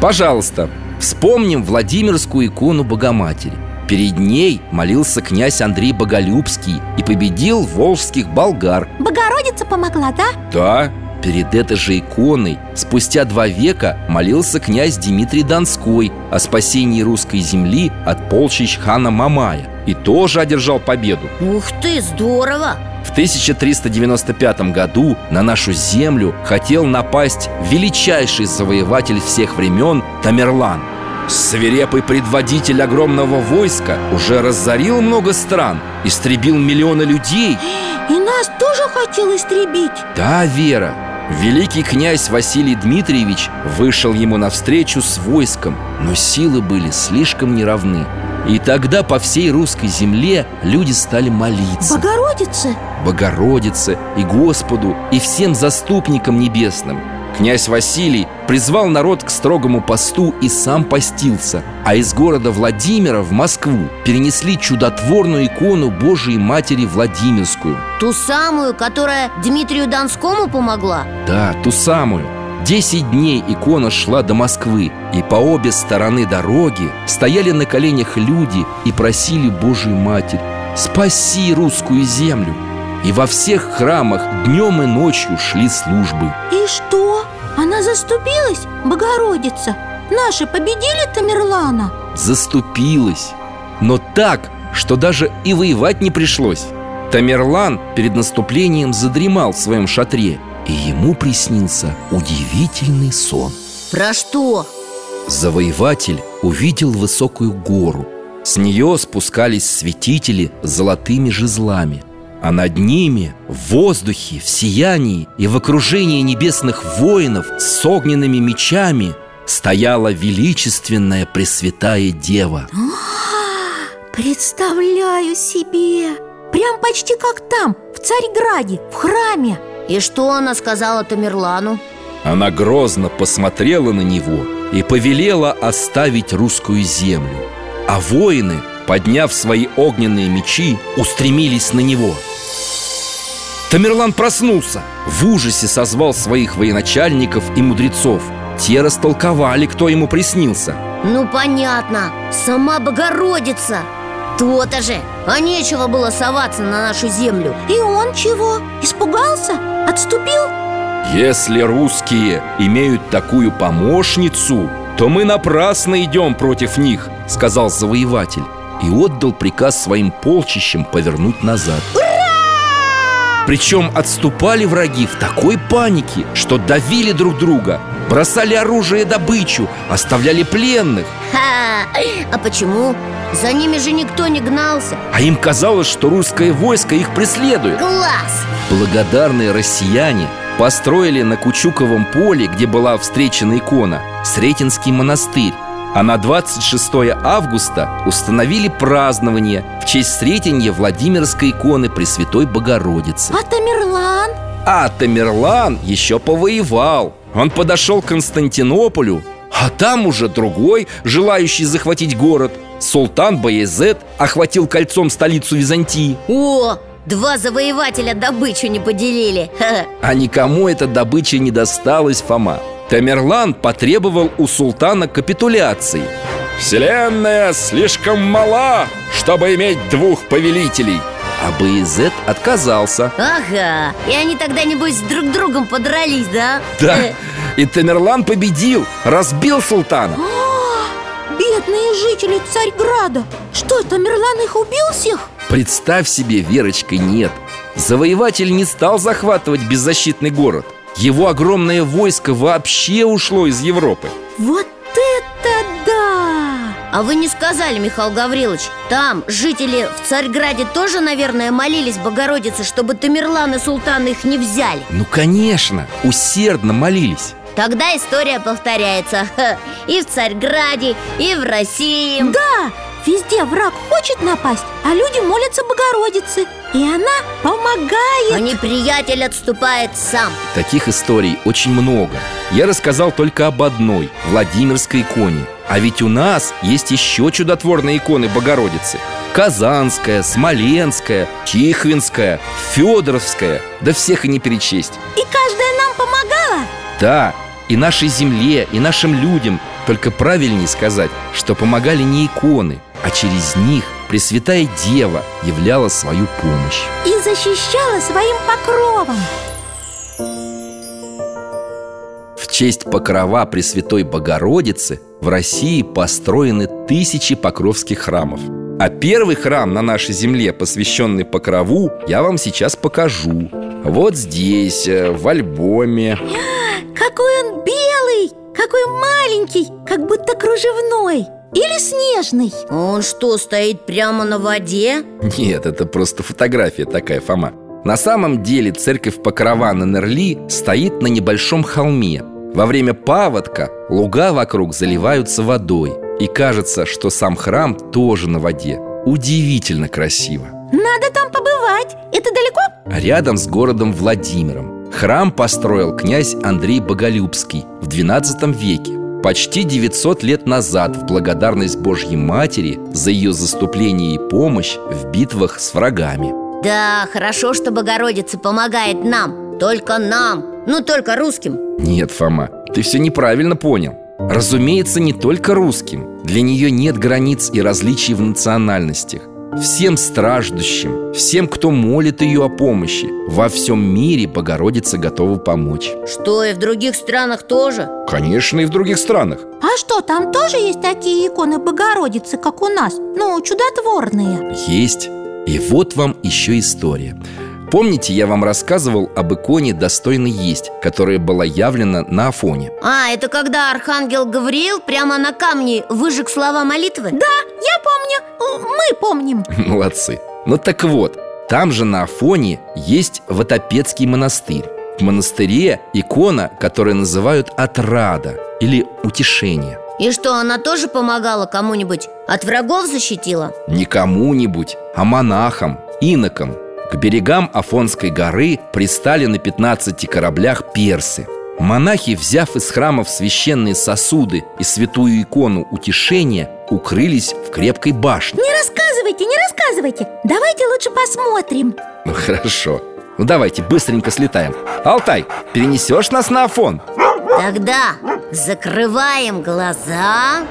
S4: Пожалуйста, вспомним Владимирскую икону Богоматери. Перед ней молился князь Андрей Боголюбский и победил волжских болгар.
S5: Богородица помогла, да?
S4: Да, перед этой же иконой спустя два века молился князь Дмитрий Донской о спасении русской земли от полчищ хана Мамая и тоже одержал победу.
S3: Ух ты, здорово!
S4: В 1395 году на нашу землю хотел напасть величайший завоеватель всех времен Тамерлан. Свирепый предводитель огромного войска уже разорил много стран, истребил миллионы людей.
S5: И нас тоже хотел истребить
S4: Да, Вера, великий князь Василий Дмитриевич вышел ему навстречу с войском, но силы были слишком неравны. И тогда по всей русской земле люди стали молиться.
S5: Богородице?
S4: Богородице и Господу и всем заступникам небесным. Князь Василий призвал народ к строгому посту и сам постился, а из города Владимира в Москву перенесли чудотворную икону Божией Матери Владимирскую.
S3: Ту самую, которая Дмитрию Донскому помогла?
S4: Да, ту самую. Десять дней икона шла до Москвы, и по обе стороны дороги стояли на коленях люди и просили Божию Матерь «Спаси русскую землю!» И во всех храмах днем и ночью шли службы
S5: И что? Она заступилась, Богородица? Наши победили Тамерлана?
S4: Заступилась Но так, что даже и воевать не пришлось Тамерлан перед наступлением задремал в своем шатре И ему приснился удивительный сон
S3: Про что?
S4: Завоеватель увидел высокую гору С нее спускались светители с золотыми жезлами А над ними, в воздухе, в сиянии и в окружении небесных воинов С огненными мечами стояла величественная Пресвятая Дева.
S5: Представляю себе! Прям почти как там, в Царьграде, в храме.
S3: И что она сказала Тамерлану?
S4: Она грозно посмотрела на него и повелела оставить русскую землю. А воины, подняв свои огненные мечи, устремились на него Тамерлан проснулся В ужасе созвал своих военачальников и мудрецов Те растолковали, кто ему приснился
S3: Ну, понятно, сама Богородица То-то же, а нечего было соваться на нашу землю
S5: И он чего? Испугался? Отступил?
S4: Если русские имеют такую помощницу, то мы напрасно идем против них, сказал завоеватель и отдал приказ своим полчищам повернуть назад. Причем отступали враги в такой панике, что давили друг друга, бросали оружие и добычу, оставляли пленных.
S3: Ха! А почему? За ними же никто не гнался
S4: А им казалось, что русское войско их преследует.
S3: Класс!
S4: Благодарные россияне построили на Кучуковом поле, где была встречена икона, Сретенский монастырь. А на 26 августа установили празднование в честь Сретенья Владимирской иконы Пресвятой Богородицы.
S5: А Тамерлан?
S4: А Тамерлан еще повоевал. Он подошел к Константинополю, а там уже другой, желающий захватить город Султан Баязет охватил кольцом столицу Византии
S3: О, два завоевателя добычу не поделили.
S4: А никому эта добыча не досталась, Фома Тамерлан потребовал у султана капитуляции. Вселенная слишком мала, чтобы иметь двух повелителей А Баязет отказался.
S3: Ага, и они тогда, небось, с друг другом подрались, да?
S4: Да,
S3: Э,
S4: и Тамерлан победил, разбил султана.
S5: А, бедные жители Царьграда! Что, Тамерлан их убил всех?
S4: Представь себе, Верочка, нет. Завоеватель не стал захватывать беззащитный город Его огромное войско вообще ушло из Европы
S5: Вот это да!
S3: А вы не сказали, Михаил Гаврилович Там жители в Царьграде тоже, наверное, молились Богородице Чтобы Тамерлан и Султан их не взяли
S4: Ну, конечно, усердно молились
S3: Тогда история повторяется. И в Царьграде, и в России
S5: Да, везде враг хочет напасть, а люди молятся Богородице И она помогает.
S3: А неприятель отступает сам.
S4: Таких историй очень много. Я рассказал только об одной, Владимирской иконе. А ведь у нас есть еще чудотворные иконы Богородицы. Казанская, Смоленская, Тихвинская, Федоровская. Да всех и не перечесть.
S5: И каждая нам помогала.
S4: Да, и нашей земле, и нашим людям Только правильнее сказать, что помогали не иконы, а через них Пресвятая Дева являла свою помощь.
S5: И защищала своим покровом.
S4: В честь покрова Пресвятой Богородицы в России построены тысячи покровских храмов. А первый храм на нашей земле, посвященный покрову, я вам сейчас покажу. Вот здесь, э, в альбоме.
S5: Какой он какой маленький, как будто кружевной. Или снежный.
S3: Он что, стоит прямо на воде?
S4: Нет, это просто фотография такая, Фома. На самом деле церковь Покрова на Нерли стоит на небольшом холме. Во время паводка луга вокруг заливаются водой. И кажется, что сам храм тоже на воде. Удивительно красиво.
S5: Надо там побывать. Это далеко?
S4: Рядом с городом Владимиром Храм построил князь Андрей Боголюбский в XII веке. Почти 900 лет назад в благодарность Божьей Матери за ее заступление и помощь в битвах с врагами.
S3: Да, хорошо, что Богородица помогает нам Только нам, ну только русским.
S4: Нет, Фома, ты все неправильно понял. Разумеется, не только русским. Для нее нет границ и различий в национальностях Всем страждущим, всем, кто молит ее о помощи. Во всем мире Богородица готова помочь.
S3: Что, и в других странах тоже?
S4: Конечно, и в других странах.
S5: А что, там тоже есть такие иконы Богородицы, как у нас? Ну, чудотворные.
S4: Есть. И вот вам еще история Помните, я вам рассказывал об иконе «Достойно есть», которая была явлена на Афоне?
S3: А, это когда архангел Гавриил прямо на камне выжег слова молитвы?
S5: Да, я помню, мы помним.
S4: Молодцы. Ну так вот, там же на Афоне есть Ватопецкий монастырь. В монастыре икона, которую называют «Отрада» или «Утешение»
S3: И что, она тоже помогала кому-нибудь? От врагов защитила?
S4: Не кому-нибудь, а монахам, инокам К берегам Афонской горы пристали на 15 кораблях персы. Монахи, взяв из храмов священные сосуды и святую икону утешения, укрылись в крепкой башне.
S5: Не рассказывайте, не рассказывайте. Давайте лучше посмотрим.
S4: Ну хорошо. Ну давайте быстренько слетаем. Алтай, перенесешь нас на Афон?
S3: Тогда закрываем глаза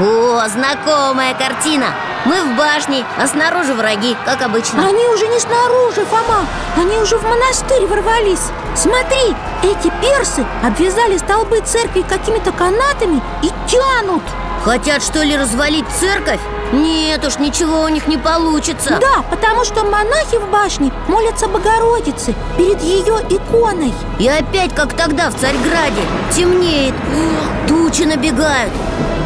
S3: О, знакомая картина. Мы в башне, а снаружи враги, как обычно.
S5: Они уже не снаружи, Фома. Они уже в монастырь ворвались. Смотри, эти персы обвязали столбы церкви какими-то канатами и тянут
S3: Хотят, что ли, развалить церковь? Нет уж, ничего у них не получится
S5: Да, потому что монахи в башне молятся Богородице перед ее иконой
S3: И опять, как тогда в Царьграде Темнеет, тучи набегают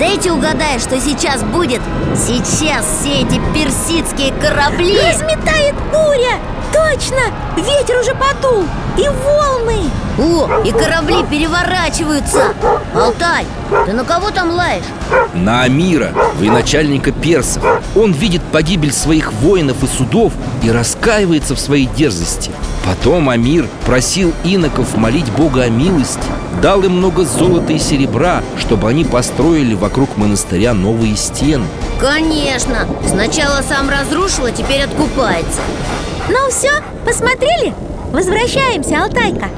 S3: Дайте угадаю, что сейчас будет Сейчас все эти персидские корабли
S5: Разметает буря! Точно! Ветер уже подул! И волны!
S3: О, и корабли переворачиваются Алтай, ты на кого там лаешь?
S4: На Амира, военачальника персов Он видит погибель своих воинов и судов И раскаивается в своей дерзости Потом Амир просил иноков молить Бога о милости Дал им много золота и серебра Чтобы они построили вокруг монастыря новые стены
S3: Конечно, сначала сам разрушил, а теперь откупается
S5: Ну все, посмотрели? Возвращаемся, Алтайка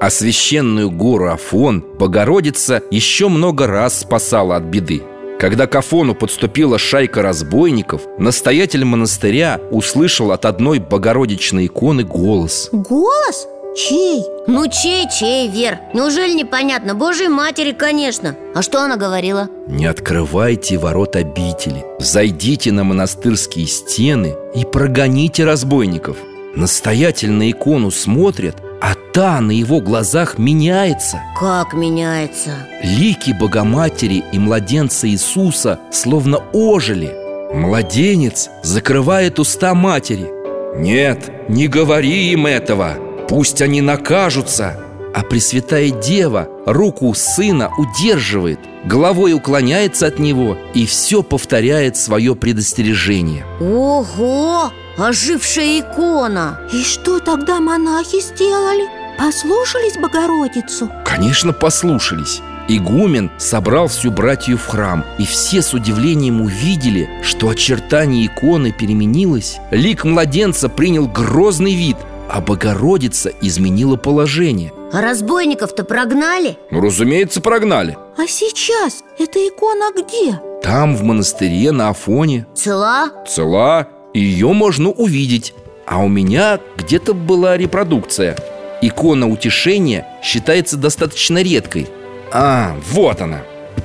S4: А священную гору Афон Богородица еще много раз спасала от беды когда к Афону подступила шайка разбойников, настоятель монастыря услышал от одной богородичной иконы голос.
S5: Голос? Чей?
S3: Ну чей, чей, Вер? Неужели непонятно? Божьей матери, конечно А что она говорила?
S4: Не открывайте ворот обители Зайдите на монастырские стены и прогоните разбойников Настоятель на икону смотрит, а та на его глазах меняется
S3: Как меняется?
S4: Лики Богоматери и младенца Иисуса словно ожили Младенец закрывает уста матери Нет, не говори им этого Пусть они накажутся А Пресвятая Дева руку сына удерживает Головой уклоняется от него И все повторяет свое предостережение
S3: Ого! Ожившая икона!
S5: И что тогда монахи сделали? Послушались Богородицу?
S4: Конечно, послушались Игумен собрал всю братью в храм И все с удивлением увидели, что очертание иконы переменилось Лик младенца принял грозный вид А Богородица изменила положение.
S3: А разбойников-то прогнали?
S4: Ну, разумеется, прогнали.
S5: А сейчас эта икона где?
S4: Там, в монастыре, на Афоне.
S3: Цела?
S4: Цела, ее можно увидеть. А у меня где-то была репродукция. Икона утешения считается достаточно редкой. А, вот она.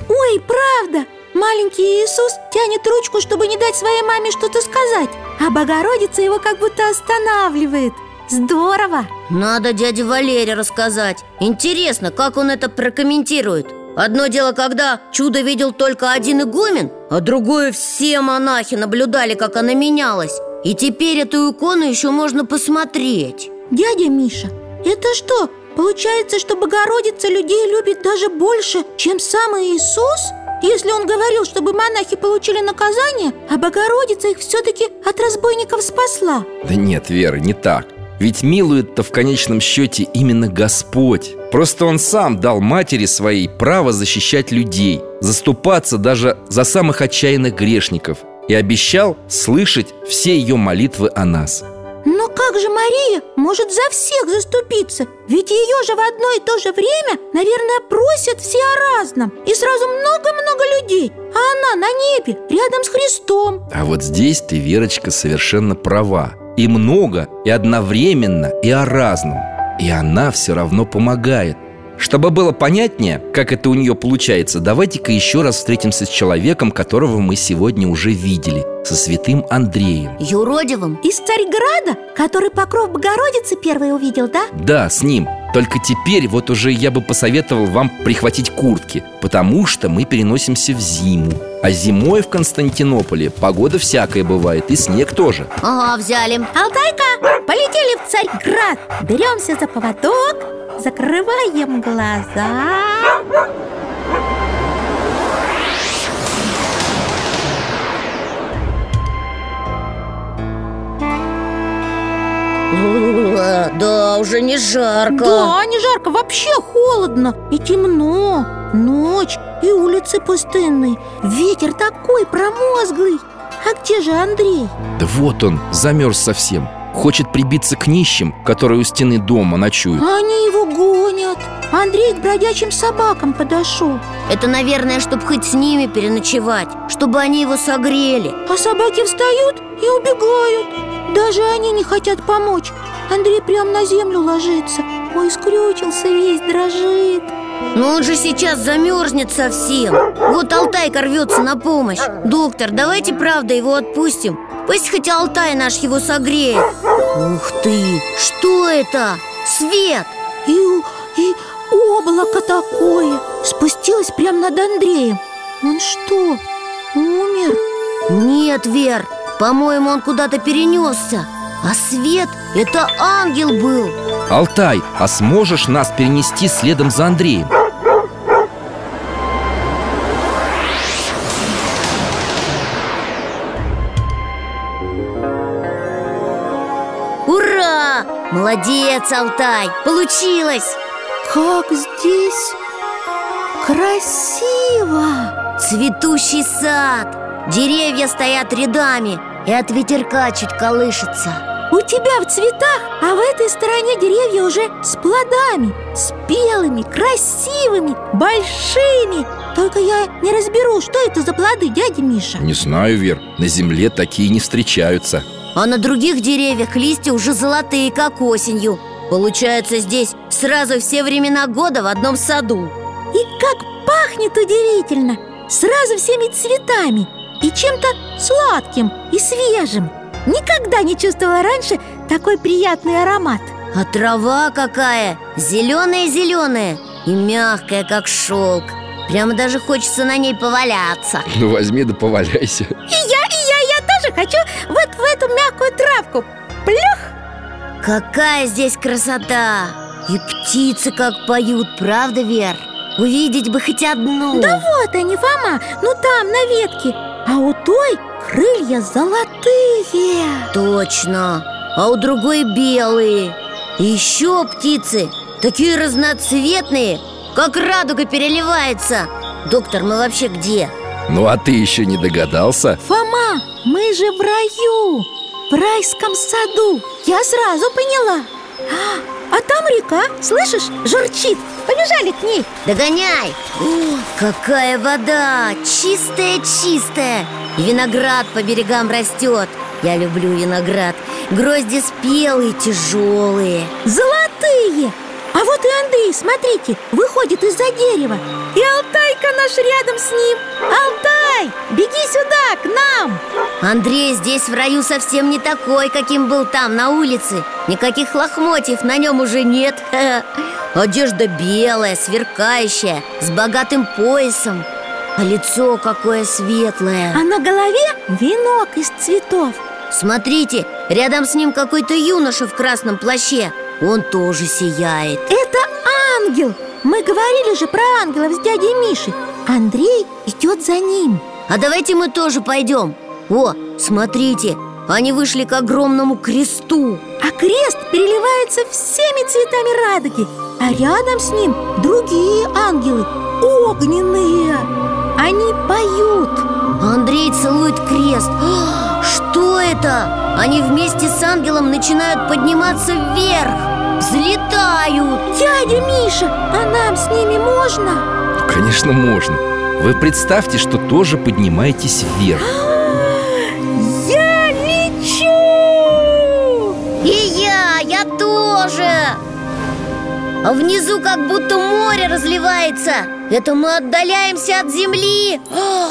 S5: Ой, правда! Маленький Иисус тянет ручку, чтобы не дать своей маме что-то сказать. А Богородица его как будто останавливает Здорово!
S3: Надо дяде Валере рассказать. Интересно, как он это прокомментирует. Одно дело, когда чудо видел только один игумен А другое все монахи наблюдали, как она менялась. И теперь эту икону еще можно посмотреть.
S5: Дядя Миша, это что, получается, что Богородица людей любит даже больше, чем сам Иисус? Если он говорил, чтобы монахи получили наказание, а Богородица их все-таки от разбойников спасла.
S4: Да нет, Вера, не так Ведь милует-то в конечном счете именно Господь. Просто Он сам дал матери своей право защищать людей Заступаться даже за самых отчаянных грешников И обещал слышать все ее молитвы о нас.
S5: Но как же Мария может за всех заступиться? Ведь ее же в одно и то же время, наверное, просят все о разном. И сразу много-много людей. А она на небе, рядом с Христом.
S4: А вот здесь ты, Верочка, совершенно права И много, и одновременно, и о разном И она все равно помогает Чтобы было понятнее, как это у нее получается Давайте-ка еще раз встретимся с человеком, которого мы сегодня уже видели Со святым Андреем
S3: Юродивым?
S5: Из Царьграда, который покров Богородицы первый увидел, да?
S4: Да, с ним Только теперь вот уже я бы посоветовал вам прихватить куртки Потому что мы переносимся в зиму А зимой в Константинополе погода всякая бывает И снег тоже.
S3: Ага, взяли.
S5: Алтайка, полетели в Царьград. Беремся за поводок, закрываем глаза.
S3: Да, уже не жарко.
S5: Да, не жарко, вообще холодно и темно Ночь и улицы пустынные. Ветер такой промозглый. А где же Андрей?
S4: Да вот он, замерз совсем. Хочет прибиться к нищим, которые у стены дома ночуют.
S5: Они его гонят. Андрей к бродячим собакам подошел.
S3: Это, наверное, чтобы хоть с ними переночевать Чтобы они его согрели.
S5: А собаки встают и убегают. Даже они не хотят помочь. Андрей прям на землю ложится. Ой, скрючился весь, дрожит
S3: Но он же сейчас замерзнет совсем. Вот Алтайка рвется на помощь. Доктор, давайте правда его отпустим. Пусть хоть Алтай наш его согреет. Ух ты, что это? Свет!
S5: И, и облако такое! Спустилось прямо над Андреем. Он что, умер?
S3: Нет, Вер, по-моему, он куда-то перенесся А свет – это ангел был
S4: Алтай, а сможешь нас перенести следом за Андреем?
S3: Ура! Молодец, Алтай! Получилось!
S5: Как здесь красиво!
S3: Цветущий сад Деревья стоят рядами И от ветерка чуть колышется
S5: У тебя в цветах, а в этой стороне деревья уже с плодами Спелыми, красивыми, большими. Только я не разберу, что это за плоды, дядя Миша.
S4: Не знаю, Вер, на земле такие не встречаются.
S3: А на других деревьях листья уже золотые, как осенью. Получается, здесь сразу все времена года в одном саду.
S5: И как пахнет удивительно! Сразу всеми цветами! И чем-то сладким и свежим Никогда не чувствовала раньше такой приятный аромат
S3: А трава какая! Зеленая-зеленая И мягкая, как шелк Прямо даже хочется на ней поваляться
S4: Ну возьми да поваляйся
S5: И я, и я, я тоже хочу вот в эту мягкую травку Плюх!
S3: Какая здесь красота! И птицы как поют, правда, Вер? Увидеть бы хоть одну
S5: Да вот они, Фома, ну там, на ветке А у той крылья золотые.
S3: Точно, а у другой белые. И еще птицы, такие разноцветные как радуга переливается. Доктор, мы вообще где?
S4: Ну а ты еще не догадался?
S5: Фома, мы же в раю В райском саду. Я сразу поняла. А, а там река, слышишь, журчит. Побежали к ней.
S3: Догоняй! О, какая вода! Чистая-чистая виноград по берегам растет. Я люблю виноград. Грозди спелые, тяжелые.
S5: Золотые! А вот и Андрей, смотрите, выходит из-за дерева. И Алтайка наш рядом с ним. Алтай, беги сюда, к нам!
S3: Андрей здесь в раю совсем не такой, каким был там, на улице. Никаких лохмотьев на нем уже нет. Одежда белая, сверкающая, с богатым поясом А лицо какое светлое.
S5: А на голове венок из цветов.
S3: Смотрите, рядом с ним какой-то юноша в красном плаще. Он тоже сияет.
S5: Это ангел! Мы говорили же про ангелов с дядей Мишей. Андрей идет за ним.
S3: А давайте мы тоже пойдем. О, смотрите, они вышли к огромному кресту.
S5: А крест переливается всеми цветами радуги. А рядом с ним другие ангелы Огненные Они поют.
S3: Андрей целует крест. А, Что это? Они вместе с ангелом начинают подниматься вверх. Взлетают.
S5: Дядя Миша, а нам с ними можно?
S4: Ну, конечно, можно. Вы представьте, что тоже поднимаетесь вверх.
S5: Я лечу!
S3: И я, я тоже А внизу как будто море разливается. Это мы отдаляемся от земли. А!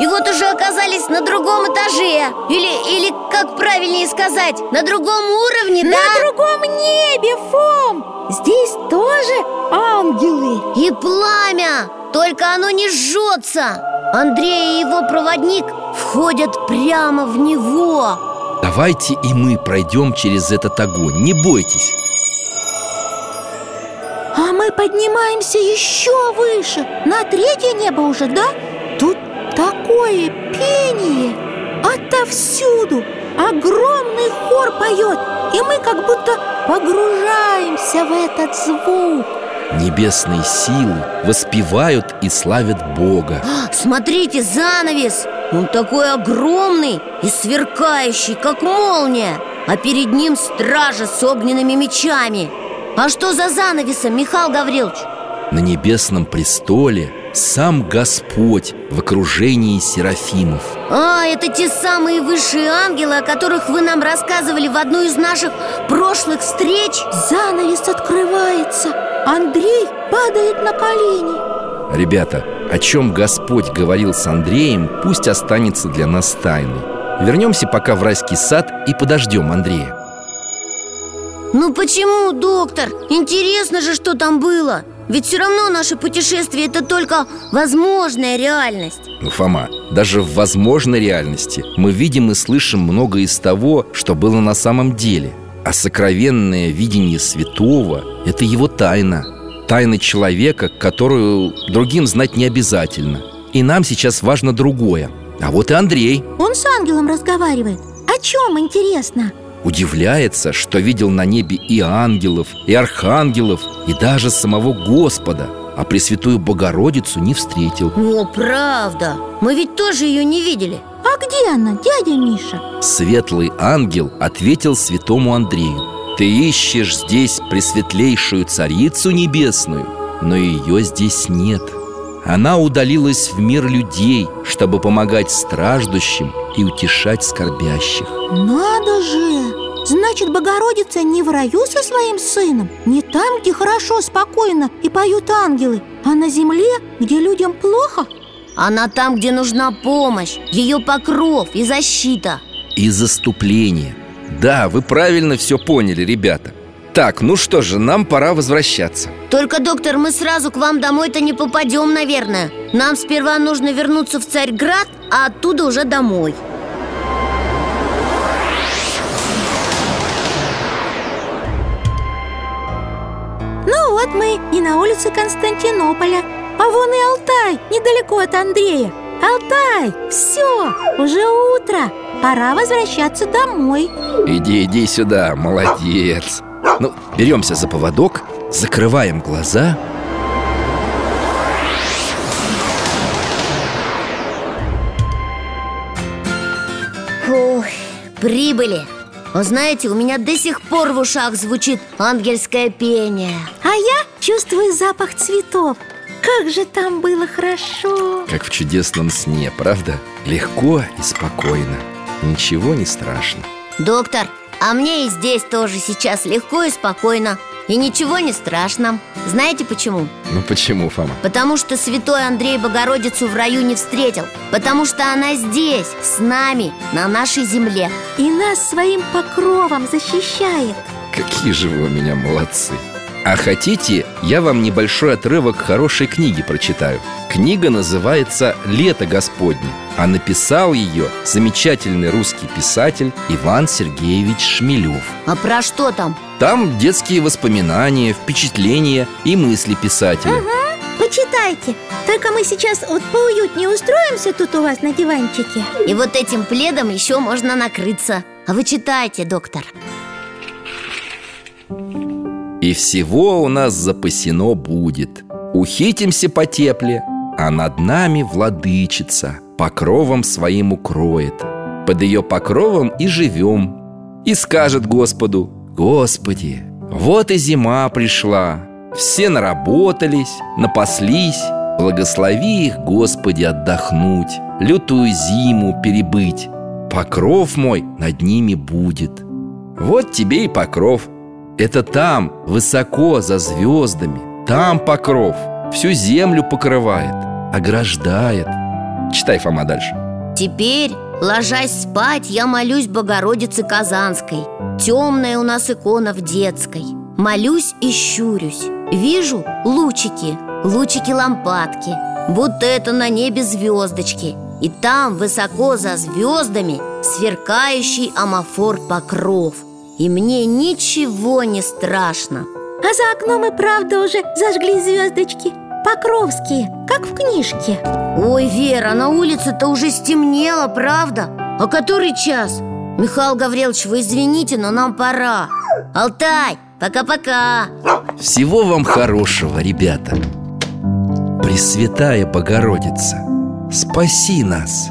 S3: И вот уже оказались на другом этаже. Или, или как правильнее сказать, на другом уровне,
S5: На
S3: да?
S5: другом небе, Фом! Здесь тоже ангелы.
S3: И пламя, только оно не жжется. Андрей и его проводник входят прямо в него.
S4: Давайте и мы пройдем через этот огонь. Не бойтесь
S5: А мы поднимаемся еще выше. На третье небо уже, да? Тут такое пение. Отовсюду Огромный хор поет И мы как будто погружаемся в этот звук.
S4: Небесные силы воспевают и славят Бога.
S3: А, Смотрите, занавес! Он такой огромный и сверкающий, как молния. А перед ним стража с огненными мечами А что за занавесом, Михаил Гаврилович?
S4: На небесном престоле сам Господь в окружении серафимов.
S3: А, это те самые высшие ангелы, о которых вы нам рассказывали в одну из наших прошлых встреч.
S5: Занавес открывается. Андрей падает на колени.
S4: Ребята, о чем Господь говорил с Андреем, пусть останется для нас тайной. Вернемся пока в райский сад и подождем Андрея
S3: Ну почему, доктор? Интересно же, что там было. Ведь все равно наше путешествие это только возможная реальность.
S4: Ну, Фома, даже в возможной реальности мы видим и слышим много из того, что было на самом деле. А сокровенное видение святого – это его тайна. Тайна человека, которую другим знать не обязательно. И нам сейчас важно другое. А вот и Андрей.
S5: Он с ангелом разговаривает. О чем, интересно?
S4: Удивляется, что видел на небе и ангелов, и архангелов, и даже самого Господа А Пресвятую Богородицу не встретил.
S3: О, правда! Мы ведь тоже ее не видели.
S5: А где она, дядя Миша?
S4: Светлый ангел ответил святому Андрею. Ты ищешь здесь пресветлейшую царицу небесную Но ее здесь нет Она удалилась в мир людей, чтобы помогать страждущим и утешать скорбящих.
S5: Надо же! Значит, Богородица не в раю со своим сыном? Не там, где хорошо, спокойно и поют ангелы А на земле, где людям плохо?
S3: Она там, где нужна помощь Ее покров и защита.
S4: И заступление. Да, вы правильно все поняли, ребята Так, ну что же, нам пора возвращаться.
S3: Только, доктор, мы сразу к вам домой-то не попадем, наверное. Нам сперва нужно вернуться в Царьград, а оттуда уже домой.
S5: Ну вот мы и на улице Константинополя. А вон и Алтай, недалеко от Андрея. Алтай, все, уже утро. Пора возвращаться домой.
S4: Иди, иди сюда, молодец ну, беремся за поводок, закрываем глаза.
S3: Фух, прибыли. Вы знаете, у меня до сих пор в ушах звучит ангельское пение.
S5: А я чувствую запах цветов. Как же там было хорошо
S4: Как в чудесном сне, правда? Легко и спокойно Ничего не страшно
S3: Доктор, а мне и здесь тоже сейчас легко и спокойно. И ничего не страшно. Знаете почему?
S4: Ну почему, Фома?
S3: Потому что святой Андрей Богородицу в раю не встретил. Потому что она здесь, с нами, на нашей земле.
S5: И нас своим покровом защищает.
S4: Какие же вы у меня молодцы А хотите, я вам небольшой отрывок хорошей книги прочитаю. Книга называется «Лето Господне» А написал ее замечательный русский писатель Иван Сергеевич Шмелев.
S3: А про что там?
S4: Там детские воспоминания, впечатления и мысли писателя.
S5: Почитайте. Только мы сейчас вот поуютнее устроимся тут у вас на диванчике.
S3: И вот этим пледом еще можно накрыться. А вы читайте, доктор
S4: И всего у нас запасено будет. Ухитимся потепле, а над нами владычица Покровом своим укроет. Под ее покровом и живем. И скажет Господу Господи, вот и зима пришла. Все наработались, напаслись. Благослови их, Господи, отдохнуть Лютую зиму перебыть. Покров мой над ними будет. Вот тебе и покров Это там, высоко, за звездами Там покров. Всю землю покрывает. Ограждает. Читай, Фома, дальше.
S3: Теперь, ложась спать, я молюсь Богородице Казанской. Темная у нас икона в детской. Молюсь и щурюсь. Вижу лучики, лучики лампадки. Будто это на небе звездочки И там, высоко за звездами Сверкающий амофор покров И мне ничего не страшно.
S5: А за окном и правда уже зажгли звездочки. Покровские, как в книжке.
S3: Ой, Вера, на улице-то уже стемнело, правда? А который час? Михаил Гаврилович, вы извините, но нам пора. Алтай, пока-пока.
S4: Всего вам хорошего, ребята. Пресвятая Богородица Спаси нас